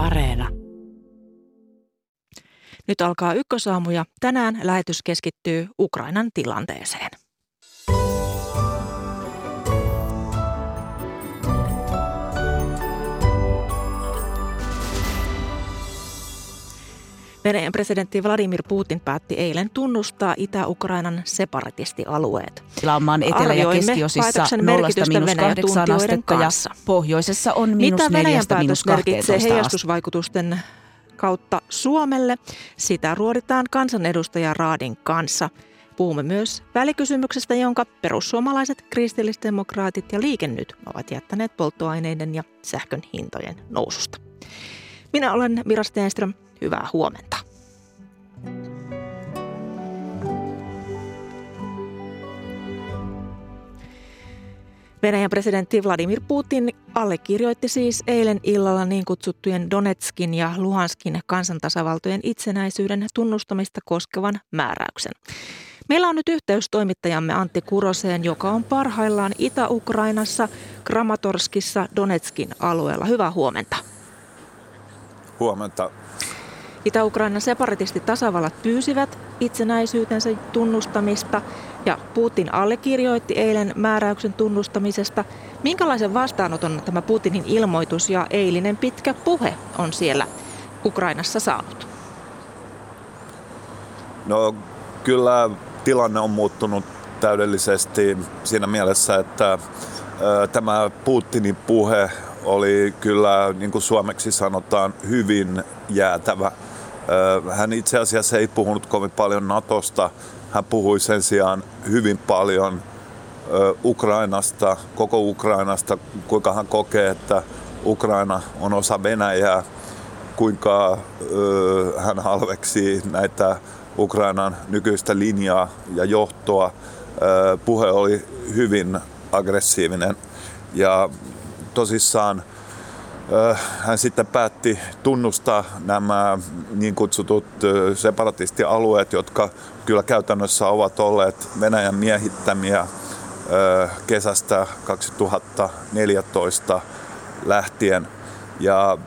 Areena. Nyt alkaa ykkösaamu ja tänään lähetys keskittyy Ukrainan tilanteeseen. Venäjän presidentti Vladimir Putin päätti eilen tunnustaa Itä-Ukrainan separatistialueet. Tilaamaan etelä- ja keskiosissa 0-8 astetta ja pohjoisessa on miinus Mitä Venäjän päätös merkitsee heijastusvaikutusten kautta Suomelle? Sitä ruoditaan kansanedustaja Raadin kanssa. Puhumme myös välikysymyksestä, jonka perussuomalaiset, kristillisdemokraatit ja liikennyt ovat jättäneet polttoaineiden ja sähkön hintojen noususta. Minä olen Mira Stenström. Hyvää huomenta. Venäjän presidentti Vladimir Putin allekirjoitti siis eilen illalla niin kutsuttujen Donetskin ja Luhanskin kansantasavaltojen itsenäisyyden tunnustamista koskevan määräyksen. Meillä on nyt yhteys toimittajamme Antti Kuroseen, joka on parhaillaan Itä-Ukrainassa, Kramatorskissa, Donetskin alueella. Hyvää huomenta. Huomenta. Itä-Ukrainan separatistitasavallat pyysivät itsenäisyytensä tunnustamista ja Putin allekirjoitti eilen määräyksen tunnustamisesta. Minkälaisen vastaanoton tämä Putinin ilmoitus ja eilinen pitkä puhe on siellä Ukrainassa saanut? No kyllä tilanne on muuttunut täydellisesti siinä mielessä, että tämä Putinin puhe oli kyllä, niin kuin suomeksi sanotaan, hyvin jäätävä hän itse asiassa ei puhunut kovin paljon Natosta. Hän puhui sen sijaan hyvin paljon Ukrainasta, koko Ukrainasta, kuinka hän kokee, että Ukraina on osa Venäjää, kuinka hän halveksii näitä Ukrainan nykyistä linjaa ja johtoa. Puhe oli hyvin aggressiivinen ja tosissaan hän sitten päätti tunnustaa nämä niin kutsutut separatistialueet, jotka kyllä käytännössä ovat olleet Venäjän miehittämiä kesästä 2014 lähtien. Ja,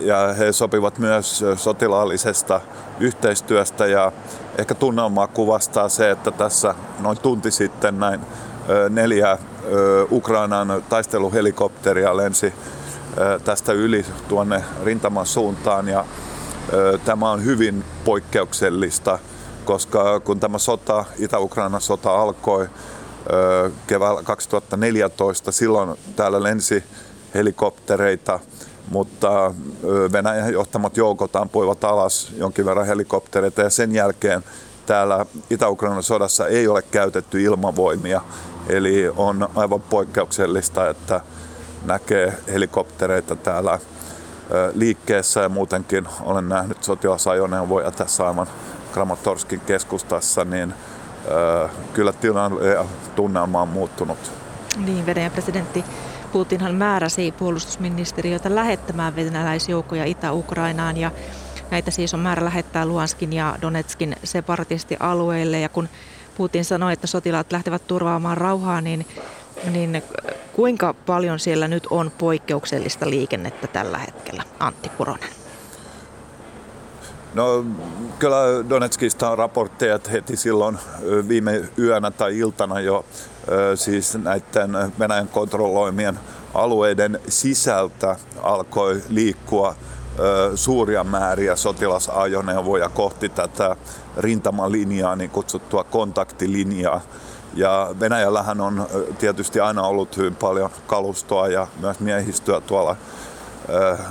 ja he sopivat myös sotilaallisesta yhteistyöstä ja ehkä tunnelmaa kuvastaa se, että tässä noin tunti sitten näin neljä Ukrainan taisteluhelikopteria lensi tästä yli tuonne rintaman suuntaan ja tämä on hyvin poikkeuksellista, koska kun tämä sota, Itä-Ukrainan sota alkoi keväällä 2014, silloin täällä lensi helikoptereita, mutta Venäjän johtamat joukot ampuivat alas jonkin verran helikoptereita ja sen jälkeen täällä Itä-Ukrainan sodassa ei ole käytetty ilmavoimia. Eli on aivan poikkeuksellista, että näkee helikoptereita täällä liikkeessä ja muutenkin olen nähnyt sotilasajoneuvoja tässä aivan Kramatorskin keskustassa, niin kyllä tilanne ja tunnelma on muuttunut. Niin, Venäjän presidentti Putinhan määräsi puolustusministeriötä lähettämään venäläisjoukkoja Itä-Ukrainaan ja näitä siis on määrä lähettää Luhanskin ja Donetskin separatistialueille ja kun Putin sanoi, että sotilaat lähtevät turvaamaan rauhaa, niin niin kuinka paljon siellä nyt on poikkeuksellista liikennettä tällä hetkellä? Antti Puronen. No kyllä Donetskista on raportteja, heti silloin viime yönä tai iltana jo siis näiden Venäjän kontrolloimien alueiden sisältä alkoi liikkua suuria määriä sotilasajoneuvoja kohti tätä rintamalinjaa, niin kutsuttua kontaktilinjaa. Ja Venäjällähän on tietysti aina ollut hyvin paljon kalustoa ja myös miehistöä tuolla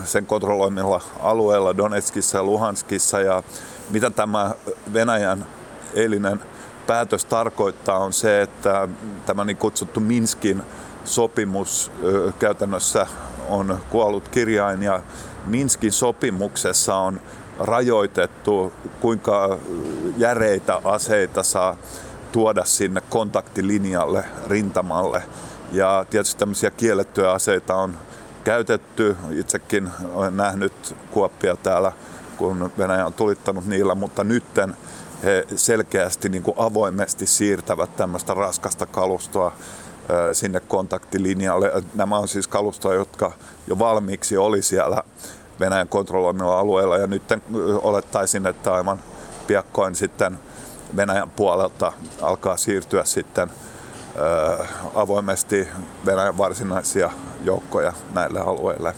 sen kontrolloimilla alueilla Donetskissa ja Luhanskissa. Ja mitä tämä Venäjän eilinen päätös tarkoittaa on se, että tämä niin kutsuttu Minskin sopimus käytännössä on kuollut kirjain ja Minskin sopimuksessa on rajoitettu, kuinka järeitä aseita saa tuoda sinne kontaktilinjalle, rintamalle. Ja tietysti tämmöisiä kiellettyjä aseita on käytetty. Itsekin olen nähnyt kuoppia täällä, kun Venäjä on tulittanut niillä, mutta nytten he selkeästi niin kuin avoimesti siirtävät tämmöistä raskasta kalustoa sinne kontaktilinjalle. Nämä on siis kalustoja, jotka jo valmiiksi oli siellä Venäjän kontrolloimilla alueilla. Ja nyt olettaisin, että aivan piakkoin sitten Venäjän puolelta alkaa siirtyä sitten avoimesti Venäjän varsinaisia joukkoja näille alueille.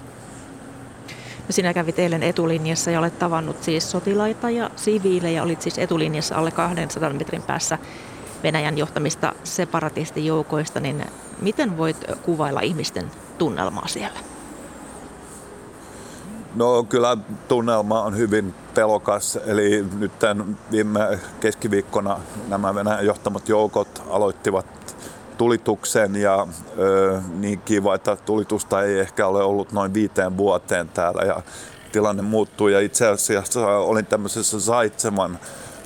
Sinä kävit eilen etulinjassa ja olet tavannut siis sotilaita ja siviilejä. Olit siis etulinjassa alle 200 metrin päässä Venäjän johtamista separatistijoukoista. Niin miten voit kuvailla ihmisten tunnelmaa siellä? No kyllä tunnelma on hyvin pelokas. Eli nyt viime keskiviikkona nämä Venäjän johtamat joukot aloittivat tulituksen ja ö, niin kiva, että tulitusta ei ehkä ole ollut noin viiteen vuoteen täällä ja tilanne muuttuu ja itse asiassa olin tämmöisessä Zaitseman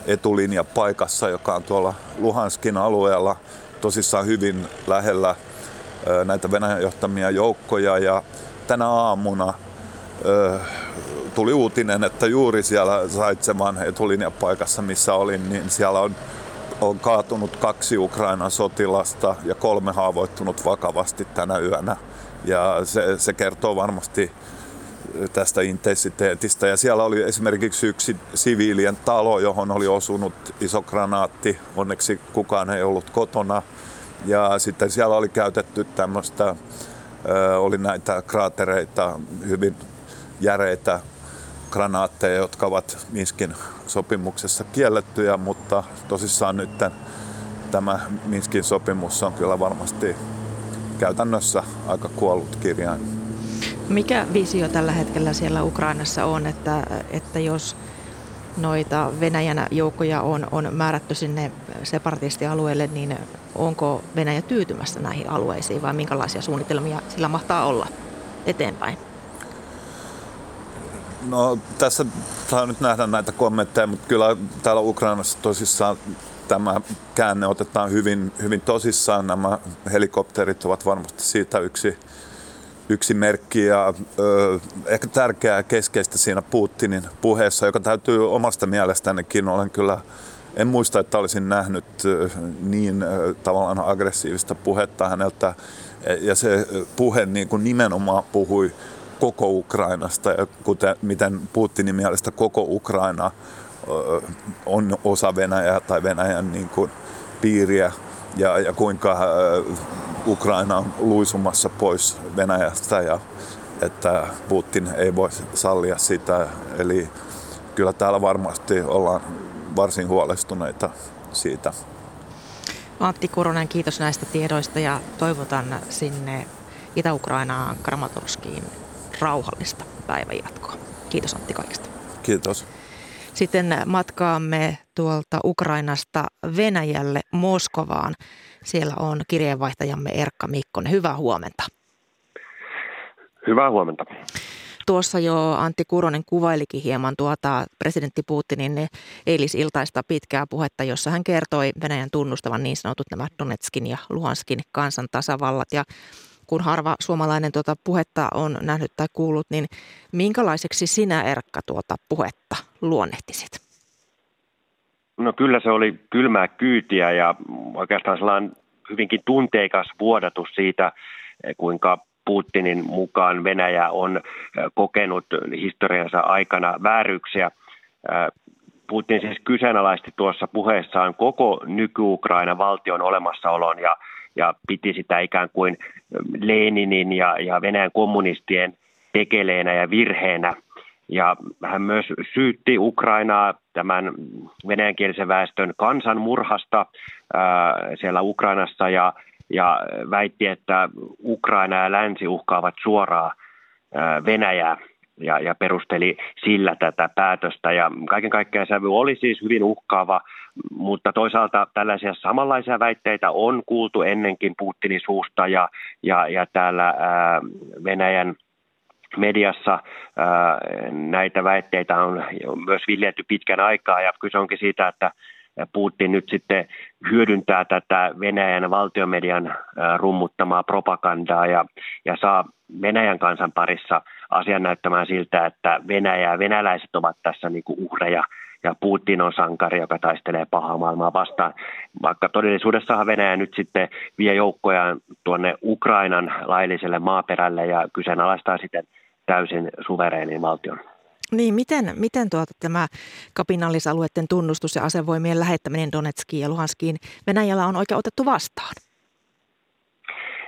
etulinja paikassa, joka on tuolla Luhanskin alueella tosissaan hyvin lähellä ö, näitä Venäjän johtamia joukkoja ja tänä aamuna tuli uutinen, että juuri siellä Zaitseman etulinjapaikassa, missä olin, niin siellä on on kaatunut kaksi Ukrainan sotilasta ja kolme haavoittunut vakavasti tänä yönä. Ja se, se kertoo varmasti tästä intensiteetistä. Ja siellä oli esimerkiksi yksi siviilien talo, johon oli osunut iso granaatti. Onneksi kukaan ei ollut kotona. Ja sitten siellä oli käytetty tämmöistä, oli näitä kraatereita, hyvin järeitä granaatteja, jotka ovat Minskin sopimuksessa kiellettyjä, mutta tosissaan nyt tämä Minskin sopimus on kyllä varmasti käytännössä aika kuollut kirjain. Mikä visio tällä hetkellä siellä Ukrainassa on, että, että jos noita Venäjän joukkoja on, on määrätty sinne separatistialueelle, niin onko Venäjä tyytymässä näihin alueisiin vai minkälaisia suunnitelmia sillä mahtaa olla eteenpäin? No tässä saa nyt nähdä näitä kommentteja, mutta kyllä täällä Ukrainassa tosissaan tämä käänne otetaan hyvin, hyvin tosissaan. Nämä helikopterit ovat varmasti siitä yksi, yksi merkki ja ö, ehkä tärkeää keskeistä siinä Putinin puheessa, joka täytyy omasta mielestänikin, olen kyllä en muista, että olisin nähnyt niin tavallaan aggressiivista puhetta häneltä. Ja se puhe niin kuin nimenomaan puhui koko Ukrainasta ja kuten, miten Putinin mielestä koko Ukraina on osa Venäjää tai Venäjän niin kuin, piiriä ja, ja kuinka Ukraina on luisumassa pois Venäjästä ja että Putin ei voi sallia sitä. Eli kyllä täällä varmasti ollaan varsin huolestuneita siitä. Antti Kuronen, kiitos näistä tiedoista ja toivotan sinne Itä-Ukrainaan Kramatorskiin rauhallista päivänjatkoa. Kiitos Antti kaikesta. Kiitos. Sitten matkaamme tuolta Ukrainasta Venäjälle Moskovaan. Siellä on kirjeenvaihtajamme Erkka Mikkonen. Hyvää huomenta. Hyvää huomenta. Tuossa jo Antti Kuronen kuvailikin hieman tuota presidentti Putinin eilisiltaista pitkää puhetta, jossa hän kertoi Venäjän tunnustavan niin sanotut nämä Donetskin ja Luhanskin kansantasavallat. Ja kun harva suomalainen tuota puhetta on nähnyt tai kuullut, niin minkälaiseksi sinä Erkka tuota puhetta luonnehtisit? No kyllä se oli kylmää kyytiä ja oikeastaan sellainen hyvinkin tunteikas vuodatus siitä, kuinka Putinin mukaan Venäjä on kokenut historiansa aikana vääryyksiä. Putin siis kyseenalaisti tuossa puheessaan koko nyky-Ukraina valtion olemassaolon ja ja piti sitä ikään kuin Leninin ja, ja Venäjän kommunistien tekeleenä ja virheenä. Ja hän myös syytti Ukrainaa tämän venäjänkielisen väestön kansanmurhasta ää, siellä Ukrainassa ja, ja väitti, että Ukraina ja länsi uhkaavat suoraan ää, Venäjää ja, ja perusteli sillä tätä päätöstä. Ja kaiken kaikkiaan sävy oli siis hyvin uhkaava, mutta toisaalta tällaisia samanlaisia väitteitä on kuultu ennenkin Putinin suusta ja, ja, ja täällä ää, Venäjän mediassa ää, näitä väitteitä on myös viljelty pitkän aikaa ja kyse onkin siitä, että Putin nyt sitten hyödyntää tätä Venäjän valtiomedian rummuttamaa propagandaa ja, ja saa Venäjän kansan parissa asian näyttämään siltä, että Venäjä ja venäläiset ovat tässä niin kuin uhreja ja Putin on sankari, joka taistelee pahaa maailmaa vastaan. Vaikka todellisuudessahan Venäjä nyt sitten vie joukkojaan tuonne Ukrainan lailliselle maaperälle ja kyseenalaistaa sitten täysin suvereenin valtion. Niin, miten, miten tuota, tämä kapinallisalueiden tunnustus ja asevoimien lähettäminen Donetskiin ja Luhanskiin Venäjällä on oikein otettu vastaan?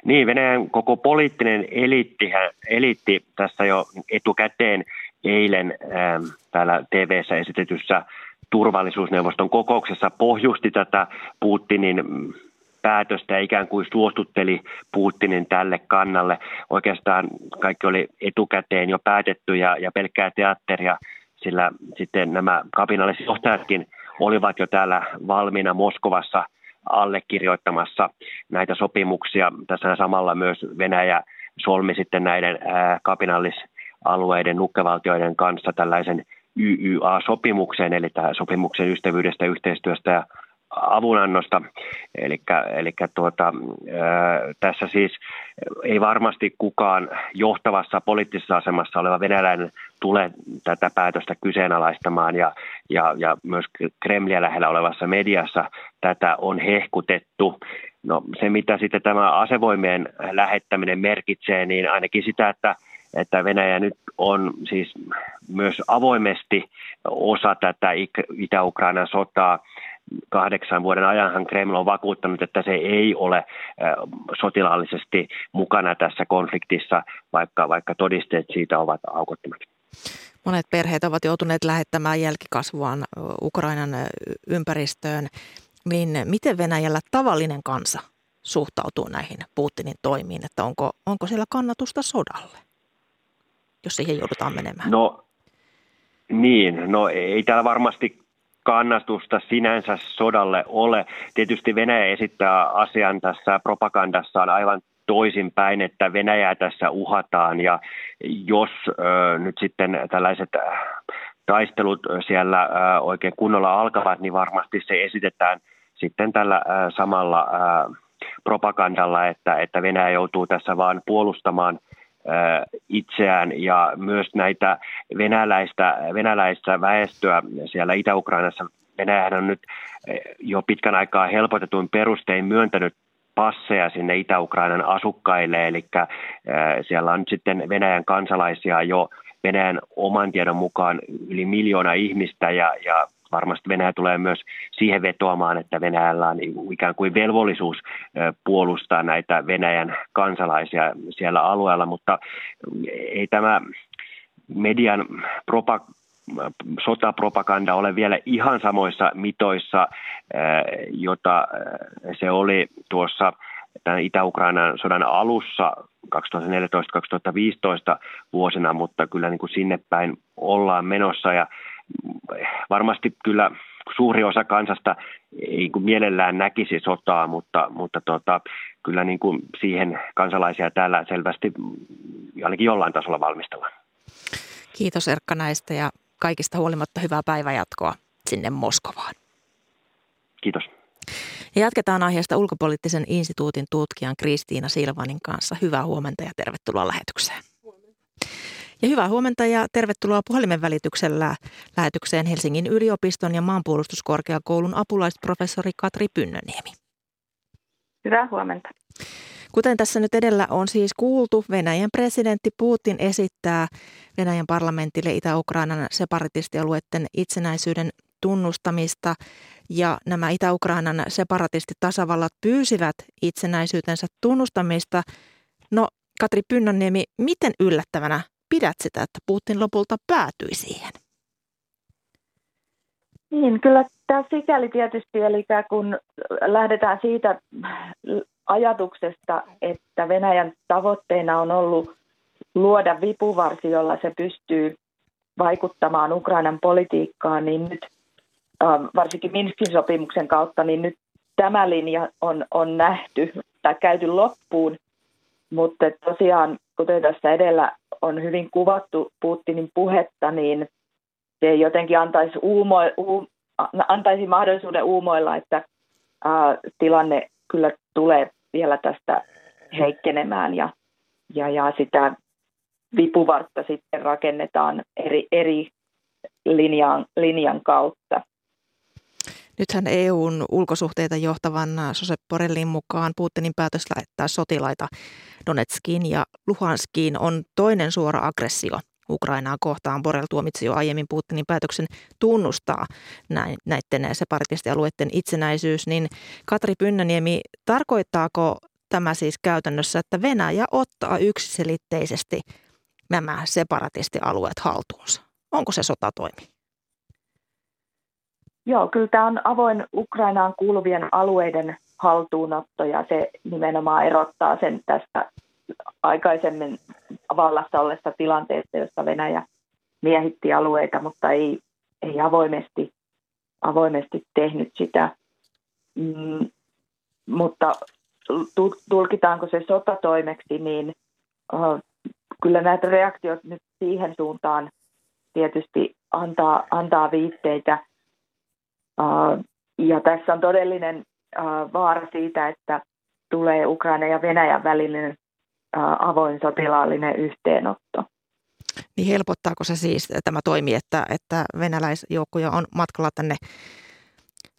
Niin, Venäjän koko poliittinen eliitti, eliitti tässä jo etukäteen eilen ähm, täällä TV-ssä esitetyssä turvallisuusneuvoston kokouksessa pohjusti tätä Putinin päätöstä ja ikään kuin suostutteli Putinin tälle kannalle. Oikeastaan kaikki oli etukäteen jo päätetty ja, ja pelkkää teatteria, sillä sitten nämä kapinalliset johtajatkin olivat jo täällä valmiina Moskovassa allekirjoittamassa näitä sopimuksia. Tässä samalla myös Venäjä solmi sitten näiden kapinallisalueiden nukkevaltioiden kanssa tällaisen YYA-sopimuksen, eli tämä sopimuksen ystävyydestä, yhteistyöstä ja avunannosta. Eli tuota, tässä siis ei varmasti kukaan johtavassa poliittisessa asemassa oleva venäläinen tule tätä päätöstä kyseenalaistamaan ja, ja, ja myös Kremliä lähellä olevassa mediassa tätä on hehkutettu. No se, mitä sitten tämä asevoimien lähettäminen merkitsee, niin ainakin sitä, että että Venäjä nyt on siis myös avoimesti osa tätä Itä-Ukrainan sotaa kahdeksan vuoden ajanhan Kreml on vakuuttanut, että se ei ole sotilaallisesti mukana tässä konfliktissa, vaikka, vaikka todisteet siitä ovat aukottomat. Monet perheet ovat joutuneet lähettämään jälkikasvuaan Ukrainan ympäristöön. Niin miten Venäjällä tavallinen kansa suhtautuu näihin Putinin toimiin, että onko, onko siellä kannatusta sodalle, jos siihen joudutaan menemään? No niin, no ei täällä varmasti kannastusta sinänsä sodalle ole. Tietysti Venäjä esittää asian tässä propagandassaan aivan toisinpäin, että Venäjää tässä uhataan ja jos ö, nyt sitten tällaiset taistelut siellä ö, oikein kunnolla alkavat, niin varmasti se esitetään sitten tällä ö, samalla ö, propagandalla, että, että Venäjä joutuu tässä vaan puolustamaan itseään ja myös näitä venäläistä, venäläistä väestöä siellä Itä-Ukrainassa. Venäjähän on nyt jo pitkän aikaa helpotetuin perustein myöntänyt passeja sinne Itä-Ukrainan asukkaille, eli siellä on nyt sitten Venäjän kansalaisia jo Venäjän oman tiedon mukaan yli miljoona ihmistä ja, ja varmasti Venäjä tulee myös siihen vetoamaan, että Venäjällä on ikään kuin velvollisuus puolustaa näitä Venäjän kansalaisia siellä alueella, mutta ei tämä median propag- sotapropaganda ole vielä ihan samoissa mitoissa, jota se oli tuossa tämän Itä-Ukrainan sodan alussa 2014-2015 vuosina, mutta kyllä niin kuin sinne päin ollaan menossa. Ja varmasti kyllä suuri osa kansasta ei kuin mielellään näkisi sotaa, mutta, mutta tota, kyllä niin kuin siihen kansalaisia täällä selvästi ainakin jollain tasolla valmistellaan. Kiitos Erkka näistä ja kaikista huolimatta hyvää päivänjatkoa sinne Moskovaan. Kiitos. Ja jatketaan aiheesta ulkopoliittisen instituutin tutkijan Kristiina Silvanin kanssa. Hyvää huomenta ja tervetuloa lähetykseen. Ja hyvää huomenta ja tervetuloa puhelimen välityksellä lähetykseen Helsingin yliopiston ja maanpuolustuskorkeakoulun apulaisprofessori Katri Pynnöniemi. Hyvää huomenta. Kuten tässä nyt edellä on siis kuultu, Venäjän presidentti Putin esittää Venäjän parlamentille Itä-Ukrainan separatistialueiden itsenäisyyden tunnustamista ja nämä Itä-Ukrainan separatistitasavallat pyysivät itsenäisyytensä tunnustamista. No Katri Pynnönniemi, miten yllättävänä pidät sitä, että Putin lopulta päätyi siihen? Niin, kyllä tämä sikäli tietysti, eli kun lähdetään siitä ajatuksesta, että Venäjän tavoitteena on ollut luoda vipuvarsi, jolla se pystyy vaikuttamaan Ukrainan politiikkaan, niin nyt varsinkin Minskin sopimuksen kautta, niin nyt tämä linja on, on nähty tai käyty loppuun. Mutta tosiaan, kuten tässä edellä on hyvin kuvattu Putinin puhetta, niin se jotenkin antaisi, uumo, u, antaisi mahdollisuuden uumoilla, että ää, tilanne kyllä tulee vielä tästä heikkenemään ja, ja, ja sitä vipuvartta sitten rakennetaan eri, eri linjan, linjan kautta. Nythän EUn ulkosuhteita johtavan Josep Borrellin mukaan Putinin päätös lähettää sotilaita Donetskiin ja Luhanskiin on toinen suora aggressio Ukrainaa kohtaan. Borrell tuomitsi jo aiemmin Putinin päätöksen tunnustaa näiden separatistialueiden itsenäisyys. Niin Katri Pynnäniemi, tarkoittaako tämä siis käytännössä, että Venäjä ottaa yksiselitteisesti nämä separatistialueet haltuunsa? Onko se sotatoimi? Joo, kyllä tämä on avoin Ukrainaan kuuluvien alueiden haltuunotto ja se nimenomaan erottaa sen tästä aikaisemmin vallassa ollessa tilanteesta, jossa Venäjä miehitti alueita, mutta ei, ei avoimesti, avoimesti tehnyt sitä. Mm, mutta tulkitaanko se sotatoimeksi, niin uh, kyllä näitä reaktiot nyt siihen suuntaan tietysti antaa, antaa viitteitä – ja tässä on todellinen vaara siitä, että tulee Ukraina ja Venäjän välinen avoin sotilaallinen yhteenotto. Niin helpottaako se siis tämä toimi, että, että venäläisjoukkoja on matkalla tänne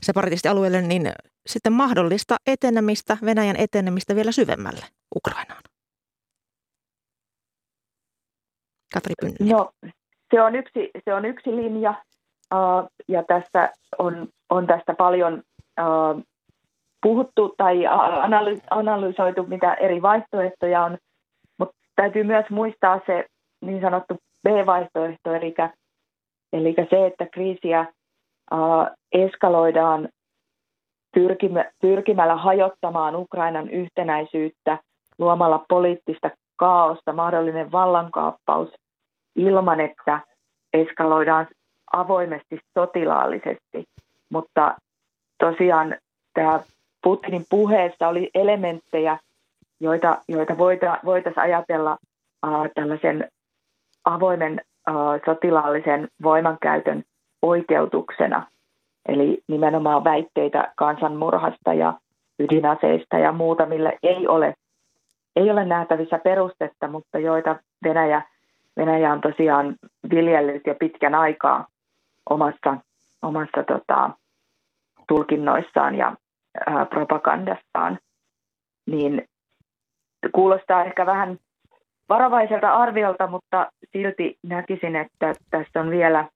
separatistialueelle, niin sitten mahdollista etenemistä, Venäjän etenemistä vielä syvemmälle Ukrainaan? Katri No, se on yksi, se on yksi linja, ja tässä on, on tästä paljon puhuttu tai analysoitu, mitä eri vaihtoehtoja on, mutta täytyy myös muistaa se niin sanottu B-vaihtoehto, eli, eli se, että kriisiä eskaloidaan pyrkimällä hajottamaan Ukrainan yhtenäisyyttä, luomalla poliittista kaaosta, mahdollinen vallankaappaus ilman, että eskaloidaan avoimesti sotilaallisesti, mutta tosiaan tämä Putinin puheessa oli elementtejä, joita, joita voita, voitaisiin ajatella äh, tällaisen avoimen äh, sotilaallisen voimankäytön oikeutuksena. Eli nimenomaan väitteitä kansanmurhasta ja ydinaseista ja muuta, millä ei ole, ei ole nähtävissä perustetta, mutta joita Venäjä, Venäjä on tosiaan viljellyt jo pitkän aikaa omassa, omassa tota, tulkinnoissaan ja ää, propagandastaan, niin kuulostaa ehkä vähän varovaiselta arviolta, mutta silti näkisin, että tässä on vielä,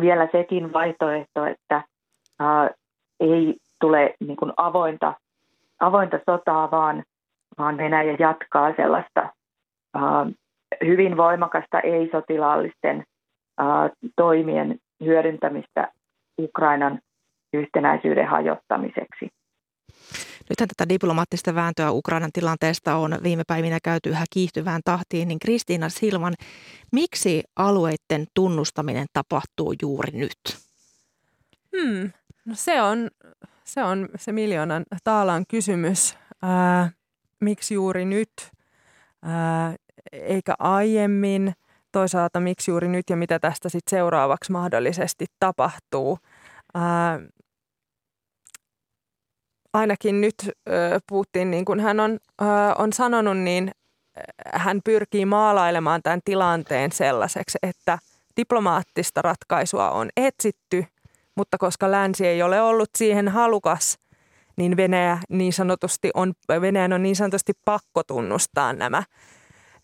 vielä sekin vaihtoehto, että ää, ei tule niin kuin avointa, avointa sotaa, vaan, vaan Venäjä jatkaa sellaista ää, hyvin voimakasta ei-sotilaallisten ää, toimien hyödyntämistä Ukrainan yhtenäisyyden hajottamiseksi. Nythän tätä diplomaattista vääntöä Ukrainan tilanteesta on viime päivinä käyty yhä kiihtyvään tahtiin, niin Kristiina Silman, miksi alueiden tunnustaminen tapahtuu juuri nyt? Hmm. No se on, se on se miljoonan taalan kysymys. Ää, miksi juuri nyt, ää, eikä aiemmin – toisaalta miksi juuri nyt ja mitä tästä sitten seuraavaksi mahdollisesti tapahtuu. Ää, ainakin nyt Putin, niin kuin hän on, ää, on sanonut, niin hän pyrkii maalailemaan tämän tilanteen sellaiseksi, että diplomaattista ratkaisua on etsitty, mutta koska länsi ei ole ollut siihen halukas, niin Venäjä niin sanotusti on, Venäjän on niin sanotusti pakko tunnustaa nämä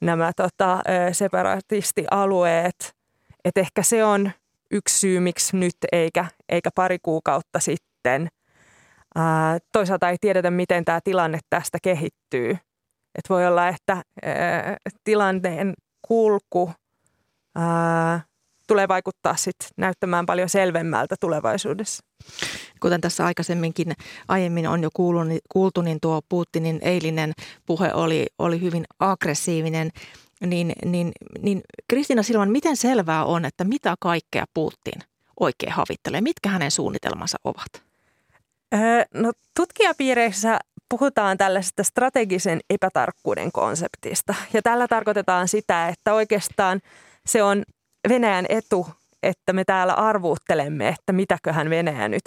nämä tota, separatistialueet. Et ehkä se on yksi syy, miksi nyt eikä, eikä pari kuukautta sitten. Ää, toisaalta ei tiedetä, miten tämä tilanne tästä kehittyy. Et voi olla, että ää, tilanteen kulku ää, tulee vaikuttaa sit näyttämään paljon selvemmältä tulevaisuudessa. Kuten tässä aikaisemminkin aiemmin on jo kuultu, niin, kuultu, niin tuo Putinin eilinen puhe oli, oli hyvin aggressiivinen. Niin, niin, niin Kristina Silvan, miten selvää on, että mitä kaikkea Putin oikein havittelee? Mitkä hänen suunnitelmansa ovat? Öö, no tutkijapiireissä puhutaan tällaisesta strategisen epätarkkuuden konseptista. Ja tällä tarkoitetaan sitä, että oikeastaan se on Venäjän etu, että me täällä arvuuttelemme, että mitäköhän Venäjä nyt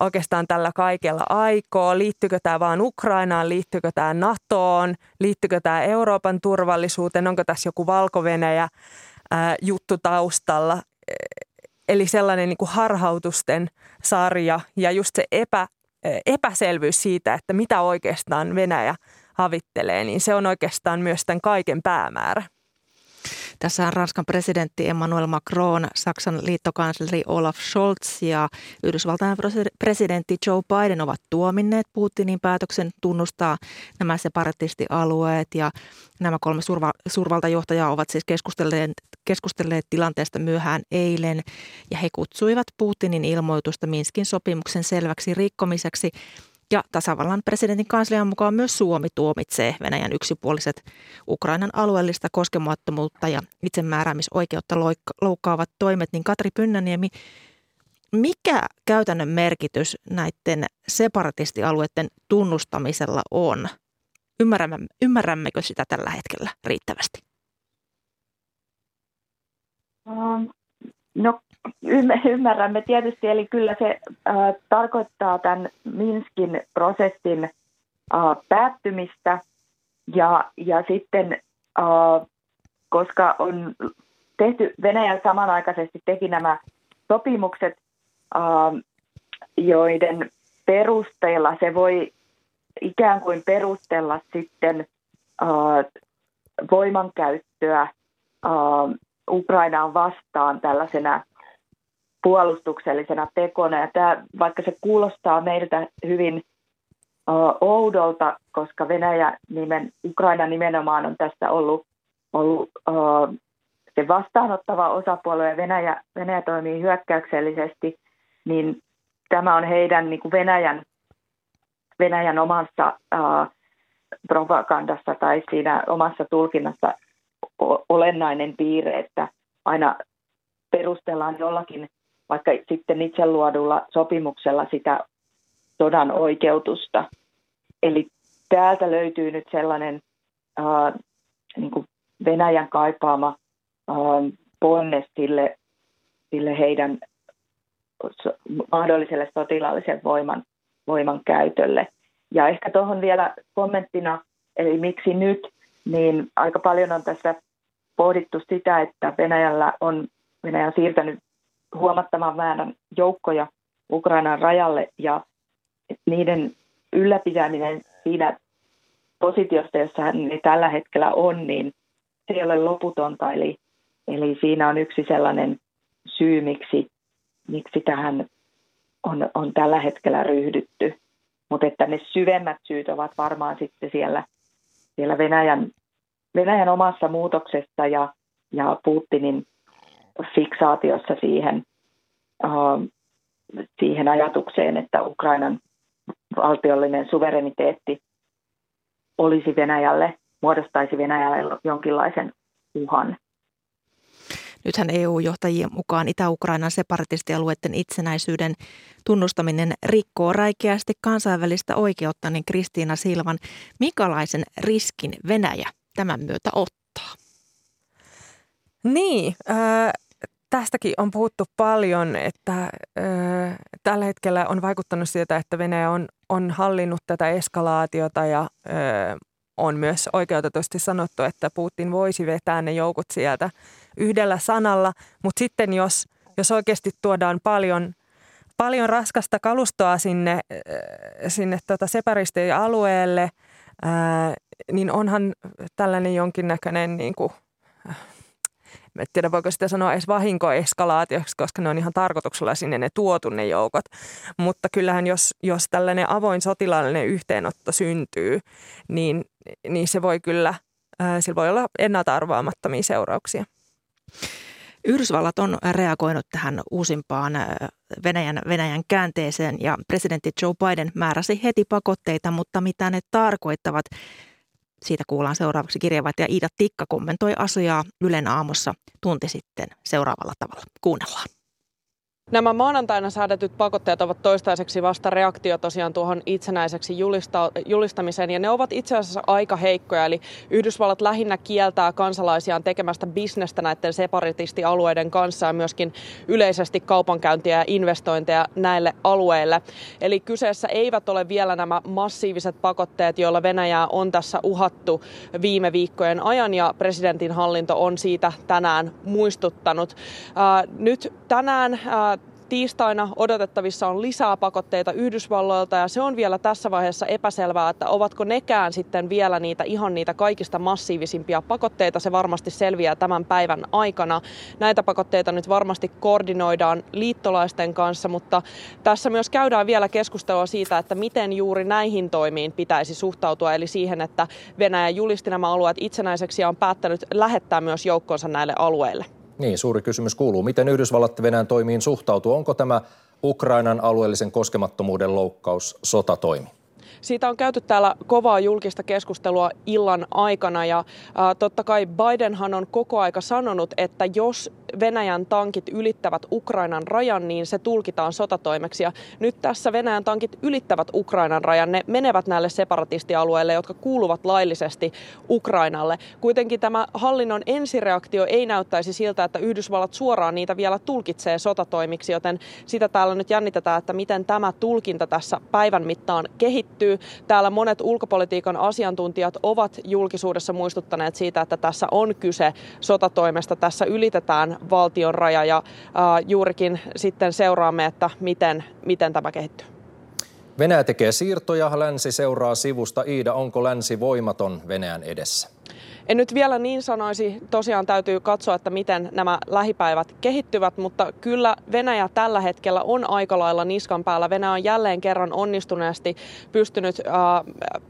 oikeastaan tällä kaikella aikoo. Liittyykö tämä vaan Ukrainaan, liittyykö tämä NATOon, liittyykö tämä Euroopan turvallisuuteen, onko tässä joku valko juttu taustalla. eli sellainen niin kuin harhautusten sarja ja just se epä, epäselvyys siitä, että mitä oikeastaan Venäjä havittelee, niin se on oikeastaan myös tämän kaiken päämäärä. Tässä Ranskan presidentti Emmanuel Macron, Saksan liittokansleri Olaf Scholz ja Yhdysvaltain presidentti Joe Biden ovat tuominneet Putinin päätöksen tunnustaa nämä separatistialueet. Ja nämä kolme surva, suurvaltajohtajaa ovat siis keskustelleet, keskustelleet tilanteesta myöhään eilen. Ja he kutsuivat Putinin ilmoitusta Minskin sopimuksen selväksi rikkomiseksi ja tasavallan presidentin kanslian mukaan myös Suomi tuomitsee Venäjän yksipuoliset Ukrainan alueellista koskemattomuutta ja itsemääräämisoikeutta loukkaavat toimet. Niin Katri Pynnäniemi, mikä käytännön merkitys näiden separatistialueiden tunnustamisella on? Ymmärrämme, ymmärrämmekö sitä tällä hetkellä riittävästi? Um, no ymmärrämme tietysti, eli kyllä se äh, tarkoittaa tämän Minskin prosessin äh, päättymistä. Ja, ja sitten, äh, koska on tehty, Venäjä samanaikaisesti teki nämä sopimukset, äh, joiden perusteella se voi ikään kuin perustella sitten äh, voimankäyttöä äh, Ukrainaan vastaan tällaisena puolustuksellisena tekona. Ja tämä, vaikka se kuulostaa meiltä hyvin oudolta, koska Venäjä nimen, Ukraina nimenomaan on tässä ollut, ollut uh, se vastaanottava osapuolue ja Venäjä, Venäjä toimii hyökkäyksellisesti, niin tämä on heidän niin kuin Venäjän, Venäjän omassa uh, propagandassa tai siinä omassa tulkinnassa olennainen piirre, että aina perustellaan jollakin vaikka sitten itse luodulla sopimuksella sitä sodan oikeutusta. Eli täältä löytyy nyt sellainen äh, niin kuin Venäjän kaipaama äh, ponne sille, sille heidän mahdolliselle sotilaallisen voiman, voiman käytölle. Ja ehkä tuohon vielä kommenttina, eli miksi nyt, niin aika paljon on tässä pohdittu sitä, että Venäjällä on, Venäjä on siirtänyt huomattavan määrän joukkoja Ukrainan rajalle ja niiden ylläpitäminen siinä positiosta, jossa hän tällä hetkellä on, niin se ei ole loputonta. Eli, eli siinä on yksi sellainen syy, miksi, miksi tähän on, on tällä hetkellä ryhdytty. Mutta että ne syvemmät syyt ovat varmaan sitten siellä, siellä Venäjän, Venäjän omassa muutoksessa ja, ja Putinin fiksaatiossa siihen, uh, siihen ajatukseen, että Ukrainan valtiollinen suvereniteetti olisi Venäjälle, muodostaisi Venäjälle jonkinlaisen uhan. Nythän EU-johtajien mukaan Itä-Ukrainan separatistialueiden itsenäisyyden tunnustaminen rikkoo räikeästi kansainvälistä oikeutta, niin Kristiina Silvan, minkälaisen riskin Venäjä tämän myötä ottaa? Niin, äh, tästäkin on puhuttu paljon, että ö, tällä hetkellä on vaikuttanut siltä, että Venäjä on, on hallinnut tätä eskalaatiota ja ö, on myös oikeutetusti sanottu, että Putin voisi vetää ne joukot sieltä yhdellä sanalla. Mutta sitten jos, jos oikeasti tuodaan paljon, paljon raskasta kalustoa sinne, sinne tota separistien alueelle, ää, niin onhan tällainen jonkinnäköinen niin kuin, en tiedä voiko sitä sanoa edes vahinkoeskalaatioksi, koska ne on ihan tarkoituksella sinne ne tuotu ne joukot. Mutta kyllähän jos, jos tällainen avoin sotilaallinen yhteenotto syntyy, niin, niin se voi kyllä, äh, sillä voi olla ennalta arvaamattomia seurauksia. Yhdysvallat on reagoinut tähän uusimpaan äh, Venäjän, Venäjän käänteeseen ja presidentti Joe Biden määräsi heti pakotteita, mutta mitä ne tarkoittavat, siitä kuullaan seuraavaksi kirjeenvaihtaja Iida Tikka kommentoi asiaa Ylen aamussa tunti sitten seuraavalla tavalla. Kuunnellaan. Nämä maanantaina säädetyt pakotteet ovat toistaiseksi vasta reaktio tosiaan tuohon itsenäiseksi julista- julistamiseen ja ne ovat itse asiassa aika heikkoja. Eli Yhdysvallat lähinnä kieltää kansalaisiaan tekemästä bisnestä näiden separatistialueiden kanssa ja myöskin yleisesti kaupankäyntiä ja investointeja näille alueille. Eli kyseessä eivät ole vielä nämä massiiviset pakotteet, joilla Venäjää on tässä uhattu viime viikkojen ajan ja presidentin hallinto on siitä tänään muistuttanut. nyt tänään Tiistaina odotettavissa on lisää pakotteita Yhdysvalloilta ja se on vielä tässä vaiheessa epäselvää, että ovatko nekään sitten vielä niitä ihan niitä kaikista massiivisimpia pakotteita. Se varmasti selviää tämän päivän aikana. Näitä pakotteita nyt varmasti koordinoidaan liittolaisten kanssa, mutta tässä myös käydään vielä keskustelua siitä, että miten juuri näihin toimiin pitäisi suhtautua, eli siihen, että Venäjä julisti nämä alueet itsenäiseksi ja on päättänyt lähettää myös joukkonsa näille alueille. Niin, suuri kysymys kuuluu, miten Yhdysvallat Venäjän toimiin suhtautuu? Onko tämä Ukrainan alueellisen koskemattomuuden loukkaus sotatoimi? Siitä on käyty täällä kovaa julkista keskustelua illan aikana ja ää, totta kai Bidenhan on koko aika sanonut, että jos Venäjän tankit ylittävät Ukrainan rajan, niin se tulkitaan sotatoimeksi. Ja nyt tässä Venäjän tankit ylittävät Ukrainan rajan. Ne menevät näille separatistialueille, jotka kuuluvat laillisesti Ukrainalle. Kuitenkin tämä hallinnon ensireaktio ei näyttäisi siltä, että Yhdysvallat suoraan niitä vielä tulkitsee sotatoimiksi, joten sitä täällä nyt jännitetään, että miten tämä tulkinta tässä päivän mittaan kehittyy. Täällä monet ulkopolitiikan asiantuntijat ovat julkisuudessa muistuttaneet siitä, että tässä on kyse sotatoimesta. Tässä ylitetään valtion raja ja juurikin sitten seuraamme, että miten, miten tämä kehittyy. Venäjä tekee siirtoja, länsi seuraa sivusta. Iida, onko länsi voimaton Venäjän edessä? En nyt vielä niin sanoisi, tosiaan täytyy katsoa, että miten nämä lähipäivät kehittyvät, mutta kyllä Venäjä tällä hetkellä on aika lailla niskan päällä. Venäjä on jälleen kerran onnistuneesti pystynyt äh,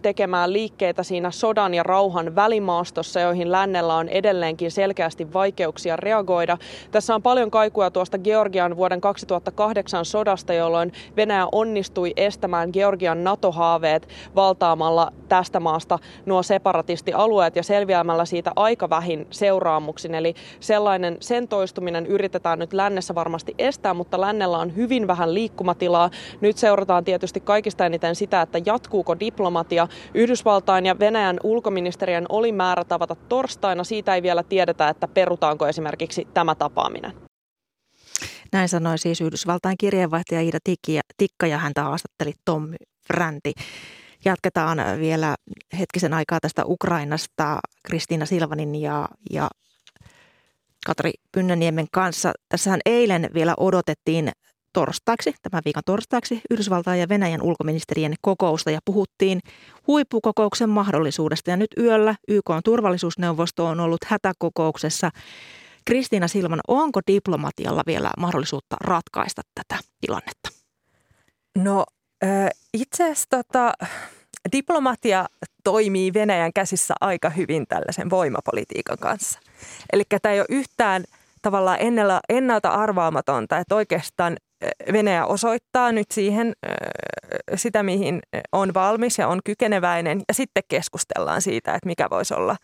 tekemään liikkeitä siinä sodan ja rauhan välimaastossa, joihin lännellä on edelleenkin selkeästi vaikeuksia reagoida. Tässä on paljon kaikua tuosta Georgian vuoden 2008 sodasta, jolloin Venäjä onnistui estämään Georgian NATO-haaveet valtaamalla tästä maasta nuo separatistialueet ja selviämään päättämällä siitä aika vähin seuraamuksin. Eli sellainen, sen toistuminen yritetään nyt lännessä varmasti estää, mutta lännellä on hyvin vähän liikkumatilaa. Nyt seurataan tietysti kaikista eniten sitä, että jatkuuko diplomatia. Yhdysvaltain ja Venäjän ulkoministerien oli määrä tavata torstaina. Siitä ei vielä tiedetä, että perutaanko esimerkiksi tämä tapaaminen. Näin sanoi siis Yhdysvaltain kirjeenvaihtaja Iida Tikka ja häntä haastatteli Tommy Fränti. Jatketaan vielä hetkisen aikaa tästä Ukrainasta Kristiina Silvanin ja, ja Katri Pynnäniemen kanssa. Tässähän eilen vielä odotettiin torstaiksi, tämän viikon torstaiksi, Yhdysvaltain ja Venäjän ulkoministerien kokousta ja puhuttiin huippukokouksen mahdollisuudesta. Ja nyt yöllä YK on turvallisuusneuvosto on ollut hätäkokouksessa. Kristiina Silvan, onko diplomatialla vielä mahdollisuutta ratkaista tätä tilannetta? No itse asiassa tota, diplomatia toimii Venäjän käsissä aika hyvin tällaisen voimapolitiikan kanssa. Eli tämä ei ole yhtään tavallaan ennalta, ennalta arvaamatonta, että oikeastaan Venäjä osoittaa nyt siihen sitä, mihin on valmis ja on kykeneväinen, ja sitten keskustellaan siitä, että mikä voisi olla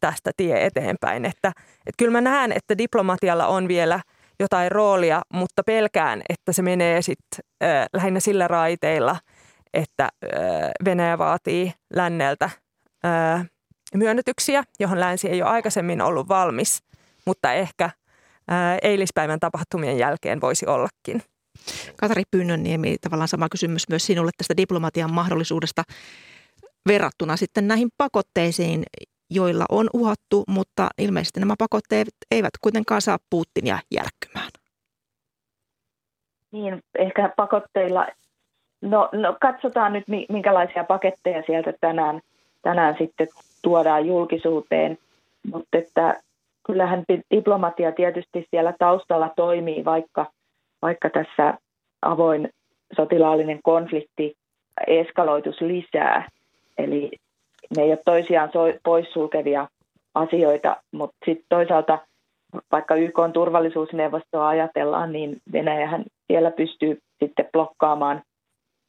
tästä tie eteenpäin. Että, että kyllä mä näen, että diplomatialla on vielä – jotain roolia, mutta pelkään, että se menee sitten äh, lähinnä sillä raiteilla, että äh, Venäjä vaatii länneltä äh, myönnytyksiä, johon länsi ei ole aikaisemmin ollut valmis, mutta ehkä äh, eilispäivän tapahtumien jälkeen voisi ollakin. Katari Pynnönniemi, tavallaan sama kysymys myös sinulle tästä diplomatian mahdollisuudesta verrattuna sitten näihin pakotteisiin, joilla on uhattu, mutta ilmeisesti nämä pakotteet eivät kuitenkaan saa Putinia järkkymään. Niin, ehkä pakotteilla, no, no katsotaan nyt minkälaisia paketteja sieltä tänään, tänään sitten tuodaan julkisuuteen, mutta että kyllähän diplomatia tietysti siellä taustalla toimii, vaikka, vaikka tässä avoin sotilaallinen konflikti eskaloitus lisää. Eli ne ei ole toisiaan poissulkevia asioita, mutta sitten toisaalta vaikka YK on turvallisuusneuvostoa ajatellaan, niin Venäjähän siellä pystyy sitten blokkaamaan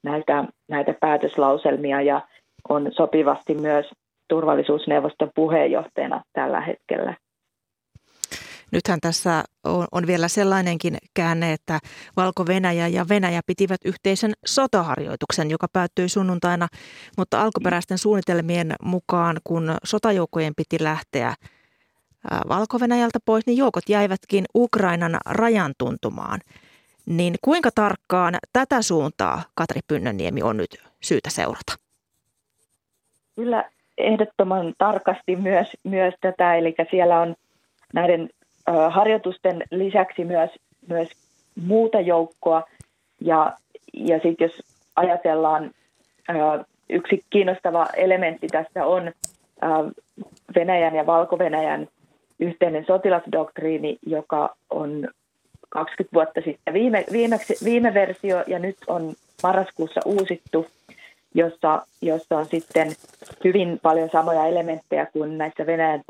näitä, näitä päätöslauselmia ja on sopivasti myös turvallisuusneuvoston puheenjohtajana tällä hetkellä. Nythän tässä on, on vielä sellainenkin käänne, että Valko-Venäjä ja Venäjä pitivät yhteisen sotaharjoituksen, joka päättyi sunnuntaina, mutta alkuperäisten suunnitelmien mukaan, kun sotajoukkojen piti lähteä valko pois, niin joukot jäivätkin Ukrainan rajan tuntumaan. Niin kuinka tarkkaan tätä suuntaa Katri Pynnönniemi on nyt syytä seurata? Kyllä ehdottoman tarkasti myös, myös tätä, eli siellä on näiden harjoitusten lisäksi myös, myös muuta joukkoa. Ja, ja sitten jos ajatellaan, yksi kiinnostava elementti tässä on Venäjän ja Valko-Venäjän yhteinen sotilasdoktriini, joka on 20 vuotta sitten viime, viimeksi, viime versio ja nyt on marraskuussa uusittu, jossa, jossa on sitten hyvin paljon samoja elementtejä kuin näissä Venäjän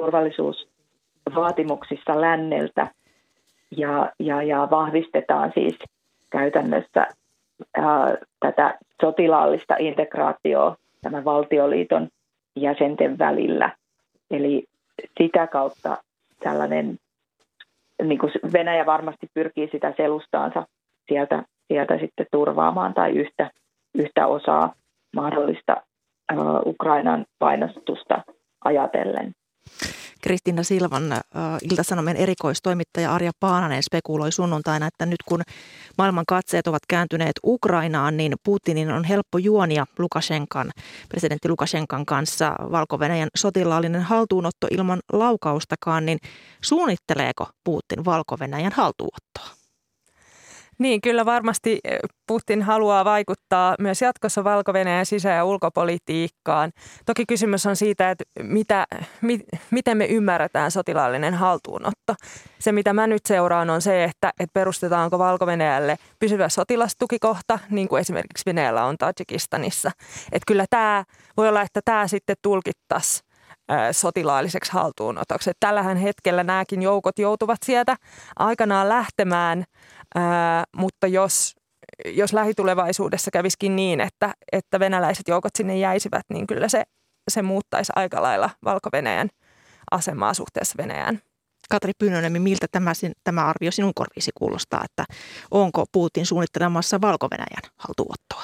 turvallisuusvaatimuksissa länneltä ja, ja, ja vahvistetaan siis käytännössä ää, tätä sotilaallista integraatioa tämän valtioliiton jäsenten välillä. Eli sitä kautta tällainen, niin kuin Venäjä varmasti pyrkii sitä selustaansa sieltä, sieltä sitten turvaamaan tai yhtä, yhtä osaa mahdollista uh, Ukrainan painostusta ajatellen. Kristiina Silvan äh, Ilta-Sanomien erikoistoimittaja Arja Paananen spekuloi sunnuntaina, että nyt kun maailman katseet ovat kääntyneet Ukrainaan, niin Putinin on helppo juonia Lukashenkan, presidentti Lukashenkan kanssa valko sotilaallinen haltuunotto ilman laukaustakaan, niin suunnitteleeko Putin valko haltuunottoa? Niin, kyllä varmasti eh, Putin haluaa vaikuttaa myös jatkossa valko sisä- ja ulkopolitiikkaan. Toki kysymys on siitä, että mitä, mi, miten me ymmärretään sotilaallinen haltuunotto. Se, mitä mä nyt seuraan, on se, että, että perustetaanko valko pysyvä sotilastukikohta, niin kuin esimerkiksi Venäjällä on Tajikistanissa. Että kyllä tämä, voi olla, että tämä sitten tulkittaisiin sotilaalliseksi haltuunotoksi. Tällähän hetkellä nämäkin joukot joutuvat sieltä aikanaan lähtemään – Ää, mutta jos, jos lähitulevaisuudessa käviskin niin, että, että venäläiset joukot sinne jäisivät, niin kyllä se, se muuttaisi aika lailla valko asemaa suhteessa Venäjään. Katri Pyynönemi, miltä tämä, tämä arvio sinun korviisi kuulostaa, että onko Putin suunnittelemassa valko haltuottoa?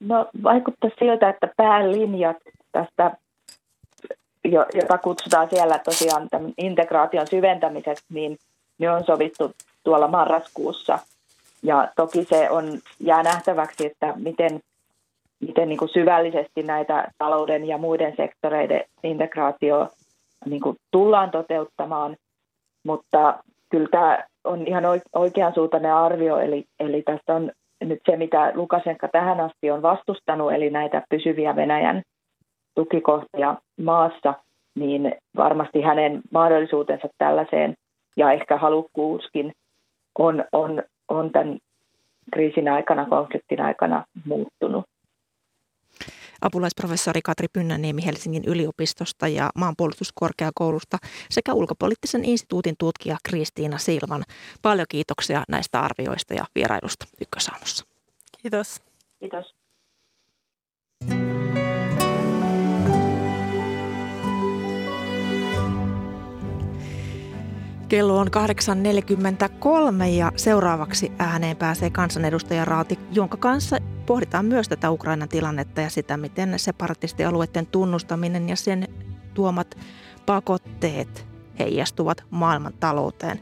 No vaikuttaa siltä, että päälinjat tästä, jota kutsutaan siellä tosiaan tämän integraation syventämiseksi, niin ne on sovittu tuolla marraskuussa. Ja toki se on, jää nähtäväksi, että miten, miten niin kuin syvällisesti näitä talouden ja muiden sektoreiden integraatio niin kuin tullaan toteuttamaan, mutta kyllä tämä on ihan oikeansuuntainen arvio, eli, eli tässä on nyt se, mitä Lukasenka tähän asti on vastustanut, eli näitä pysyviä Venäjän tukikohtia maassa, niin varmasti hänen mahdollisuutensa tällaiseen ja ehkä halukkuuskin on, on, on tämän kriisin aikana, konfliktin aikana muuttunut. Apulaisprofessori Katri Pynnäniemi Helsingin yliopistosta ja maanpuolustuskorkeakoulusta sekä ulkopoliittisen instituutin tutkija Kristiina Silvan. Paljon kiitoksia näistä arvioista ja vierailusta Ykkösaamussa. Kiitos. Kiitos. Kello on 8.43 ja seuraavaksi ääneen pääsee kansanedustaja Raati, jonka kanssa pohditaan myös tätä Ukrainan tilannetta ja sitä, miten separatistialueiden tunnustaminen ja sen tuomat pakotteet heijastuvat maailman talouteen.